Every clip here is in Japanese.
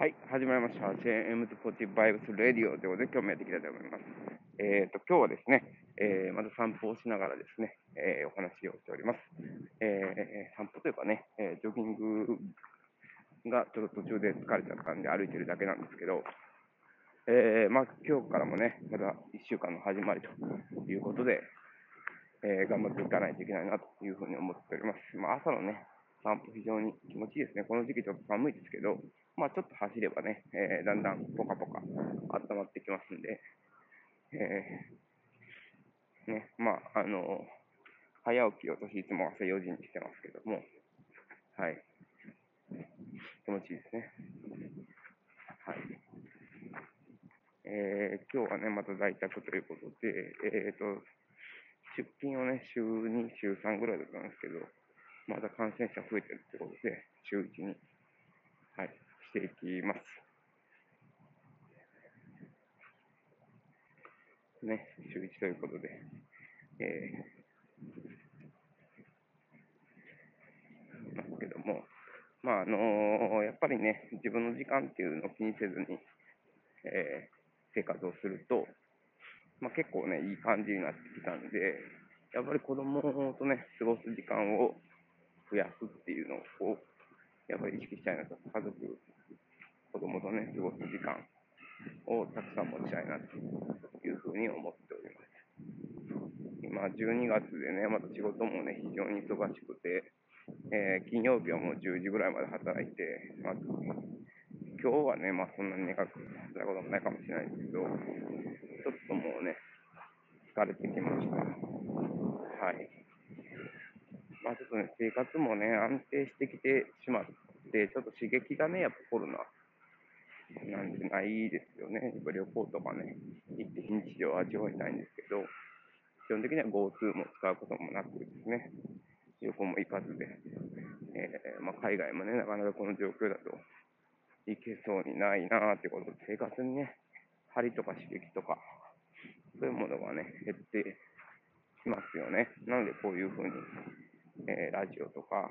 はい、始まりました。JM とポジティブバイブスレディオということで、今日もやっていきたいと思います。えっ、ー、と、今日はですね、えー、また散歩をしながらですね、えー、お話をしております。え散歩というかね、えジョギングがちょっと途中で疲れちゃったんで歩いてるだけなんですけど、えまあ、今日からもね、また1週間の始まりということで、え頑張っていかないといけないなというふうに思っております。まあ、朝のね、散歩非常に気持ちいいですね。この時期ちょっと寒いですけど、まあちょっと走ればね、えー、だんだんポカポカ温まってきますんで、えー、ね、まああの早起きを私いつも朝4時にしてますけども、はい。気持ちいいですね。はい。えー、今日はね、また在宅ということで、えっ、ー、と、出勤をね、週2、週3ぐらいだったんですけど、まだ感染者増えてるってことで、週1に、はい、していきます。ね、週1ということで、えー、ますけども、まあ、あのー、やっぱりね、自分の時間っていうのを気にせずに、えー、生活をすると、まあ、結構ね、いい感じになってきたんで、やっぱり子供とね、過ごす時間を増やすっていうのを、やっぱり意識したいなと。家族、子供とね、過ごす時間をたくさん持ちたいなというふうに思っております。今、12月でね、また仕事もね、非常に忙しくて、えー、金曜日はもう10時ぐらいまで働いて、まあ、今日はね、まあそんなに長く働くこともないかもしれないですけど、ちょっともうね、疲れてきました。はい。生活もね、安定してきてしまって、ちょっと刺激がね、やっぱコロナなんてないですよね。やっぱ旅行とかね、行って非日常を味わいたいんですけど、基本的には GoTo も使うこともなくですね、旅行も行かずで、えー、まあ、海外もね、なかなかこの状況だと行けそうにないなってことで、生活にね、針とか刺激とか、そういうものがね、減ってきますよね。なのでこういうふうにえー、ラジオとか、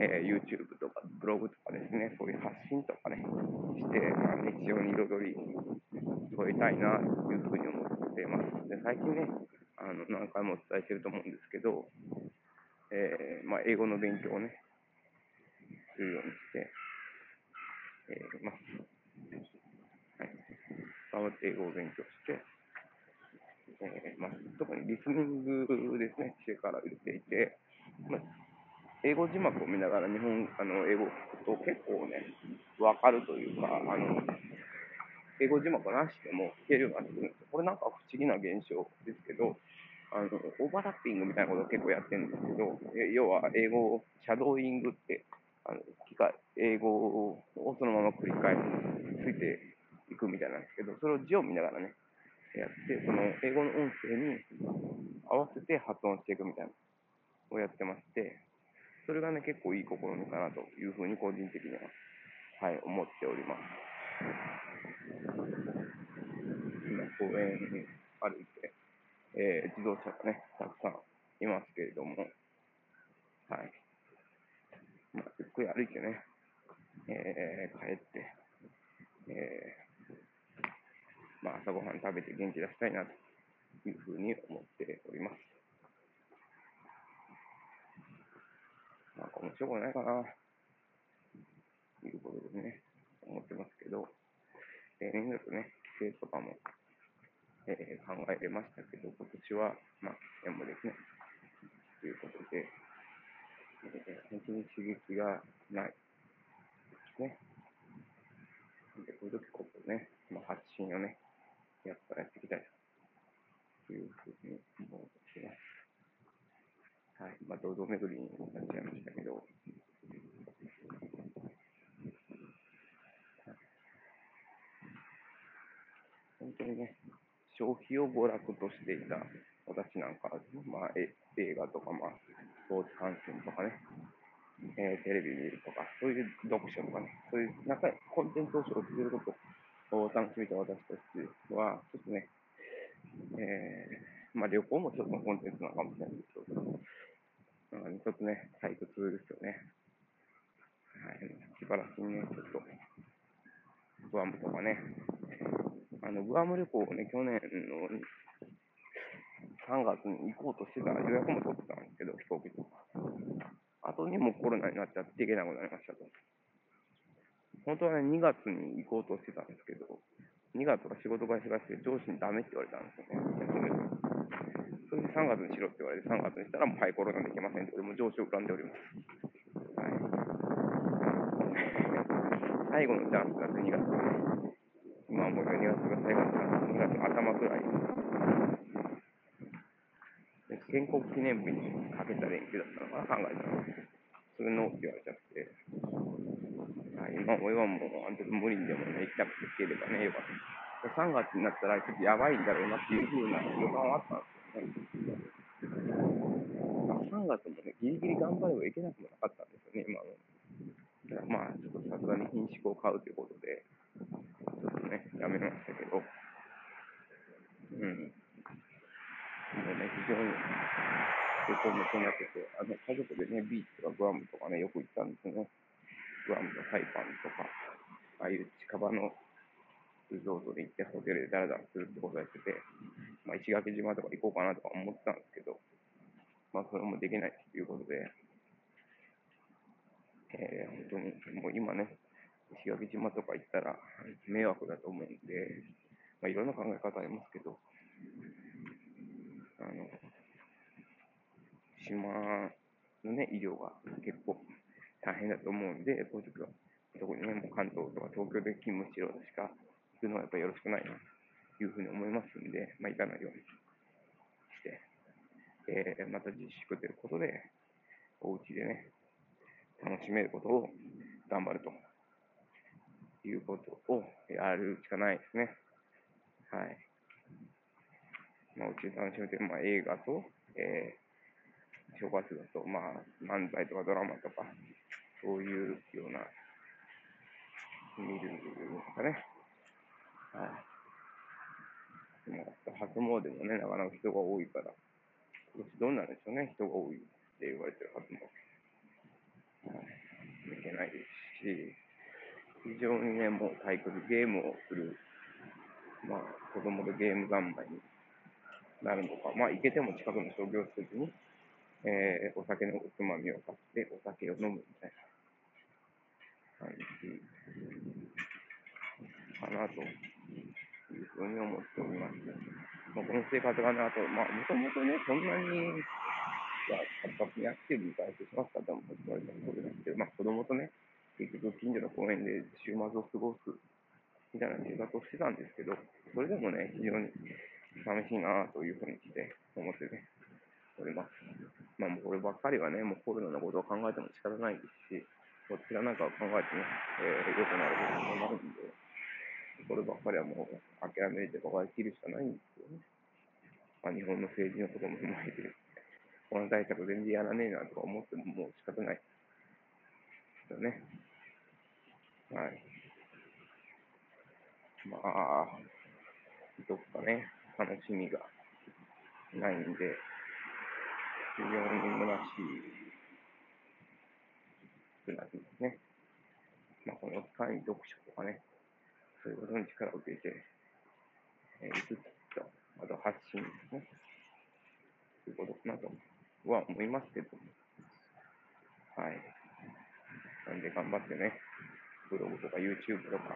えー、YouTube とか、ブログとかですね、そういう発信とかね、して、まあ、日常に彩り添えたいな、というふうに思っています。で、最近ね、あの、何回もお伝えしてると思うんですけど、えー、まあ、英語の勉強をね、するようにして、えー、まあ、はい、頑張って英語を勉強して、えー、まあ、特にリスニングですね、してから言っていて、まあ、英語字幕を見ながら日本、あの、英語を聞くと結構ね、わかるというか、あの、英語字幕なしでも聞けるようになってくるんですよ。これなんか不思議な現象ですけど、あの、オーバーラッピングみたいなことを結構やってるんですけど、要は英語を、シャドーイングって、あの、機械、英語をそのまま繰り返しついていくみたいなんですけど、それを字を見ながらね、やって、その英語の音声に合わせて発音していくみたいなをやってまして、それがね、結構いい試みかなというふうに個人的には、はい、思っております。今、公園に歩いて、えー、自動車がね、たくさんいますけれども、はい。まあ、ゆっくり歩いてね、えー、帰って、えー、まあ、朝ごはん食べて元気出したいなというふうに思っております。なんか面白くないかな、ということでね、思ってますけど、例年だとね、規制とかも、えー、考えれましたけど、今年は、まあ、規制もですね、ということで、えー、本当に刺激がないですね。で、こういう時こそね、まあ、発信をね、やっぱやっていきたいというふうに思っています。はい。まあ、堂々巡りになっちゃいましたけど、本当にね、消費を娯楽としていた私なんか、まあ、え映画とか、まあ、スポーツ観戦とかね、えー、テレビ見るとか、そういう読書とかね、そういう中でコンテンツを消費することを楽しみた私たちは、ちょっとね、えー、まあ旅行もちょっとコンテンツなのかもしれないですけど、うん、ちょっとね、退屈ですよね。はい。しばらくね、ちょっと、グアムとかね。あの、グアム旅行をね、去年の3月に行こうとしてたら予約も取ってたんですけど、飛行機とか。後にもコロナになっちゃって行けなくなりましたと。本当はね、2月に行こうとしてたんですけど、2月は仕事が忙しくて上司にダメって言われたんですよね。それで3月にしろって言われて、3月にしたらもうはい、コロナできませんって、俺も上司を恨んでおります。はい。最後のチャンスだって2月はね。今思う2月が最後のチャンス。2月の頭くらい。建国記念日にかけた連休だったのかな、考えたら。それのって言われちゃって。はい、今、俺はもう、あの時無理にでもね、行きたくて行ければね、よかった。3月になったら、ちょっとやばいんだろうなっていうふうな予感はあったんですよ。3月もね、ギリギリ頑張ればいけなくもなかったんですよね、今の。だからまあ、ちょっとさすがに品種を買うということで、ちょっとね、やめましたけど、うん。もうね、非常に旅行もなってて、あの、家族でね、ビーチとかグアムとかね、よく行ったんですよね。グアムのサイパンとか、ああいう近場のリゾートで行ってホテルでダラダラするってことやってて、まあ、石垣島とか行こうかなとか思ってたんですけど、まあ、それもできないということで、えー、本当に、もう今ね、石垣島とか行ったら迷惑だと思うんで、まあ、いろんな考え方ありますけど、あの、島のね、医療が結構大変だと思うんで、こういう時は、特にね、もう関東とか東京で勤務しろしか行くのはやっぱよろしくないな、というふうに思いますんで、まあ、行かないように、えー、また自粛ということで、お家でね、楽しめることを頑張るということをやるしかないですね。はい。まあ、うちで楽しめてる、まあ、映画と、えー、正月だと、まあ、漫才とかドラマとか、そういうような、見るんですかね。はい。も初詣もね、なかなか人が多いから、どうなんでしょうね、人が多いって言われてる初詣。はい。いけないですし、非常にね、もう退屈、ゲームをする、まあ、子供でゲーム三昧になるのか、まあ、行けても近くの商業施設に、えー、お酒のおつまみを買って、お酒を飲むみたいな感じかなというふうに思っております。まあ、この生活がね、あと、まあ、もともとね、そんなに、活発にアクティブに外出しますかっても言われたことですけど、まあ、子供とね、結局近所の公園で週末を過ごすみたいな生活をしてたんですけど、それでもね、非常に寂しいなというふうにして思ってね、おります。まあもうこればっかりはね、もうコロナのことを考えても仕方ないですし、こちらなんかを考えてね、えー、良くなることになるんで、こればっかりはもう諦めてばかり切るしかないんですよね。まあ日本の政治のことも踏まえて、コロナ対策全然やらねえなとか思ってももう仕方ない。ですよね。はい。まあ、どっかね、楽しみがないんで、非常に虚しくなりますね。まあ、この機会に読書とかね、そういうことに力を入れて、えー、いくつか、あと発信ですね。ということかなとは思いますけども。はい。なんで頑張ってね、ブログとか YouTube とか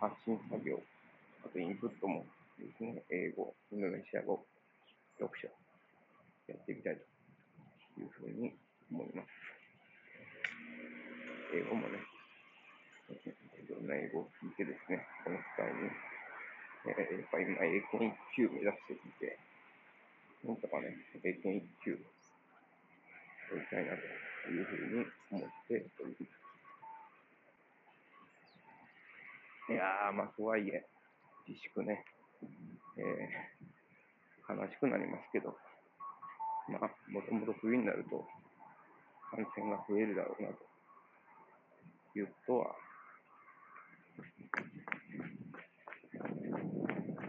発信作業、あとインプットもですね、英語、インドネシア語、読書、やっていきたいというふうに思います。英語もね、いろんな英語を聞いてですね、この機会に、えー、やっぱり今、英検1級目指していて、なんとかね、英検1級取りたいなというふうに思っております。いやー、まあ、とはいえ、自粛ね、えー、悲しくなりますけど、まあ、もともと冬になると、感染が増えるだろうな、ということは、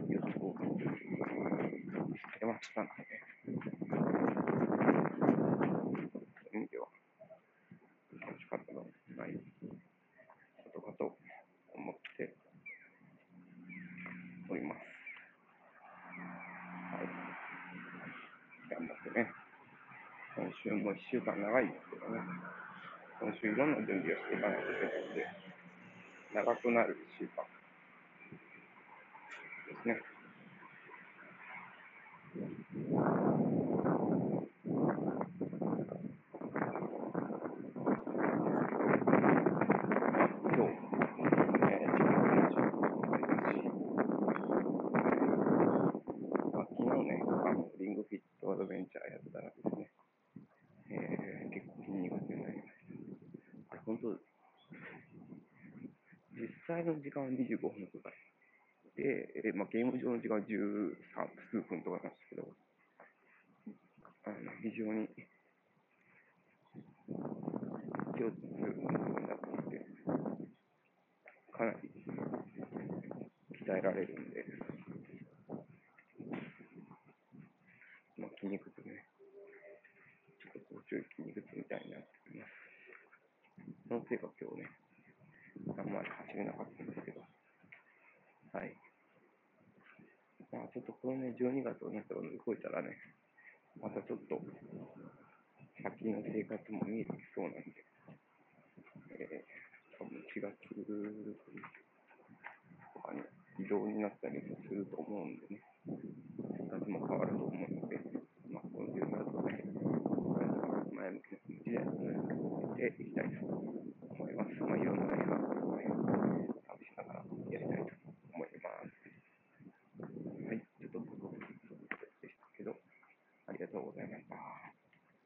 予測をしてましたので、そういう意味では、楽しかったのないことかと思っております。頑張ってね。今週も1週間長いですけどね。今週いんな準備をしていかないといけないので。長くなる1週間ですね。際の時間は25分とかで、えまあ、ゲーム上の時間は13数分とかなんですけど、あの非常に上手になっていて、かなり鍛えられるんで、まあ、筋肉痛ね、ちょっとこう強い筋肉痛みたいになっております。そのせいか今日ね、あんまり走れなかったんですけど、はい。まあ、ちょっとこのね、12月をね、動いたらね、またちょっと、先の生活も見えてきそうなんで、えー、多分4月とかに移動になったりもすると思うんでね、生活も変わると思うので、まあ、この12月はね、前向きな気持ちで、やっていきたいと思います。まあ、いろんなね、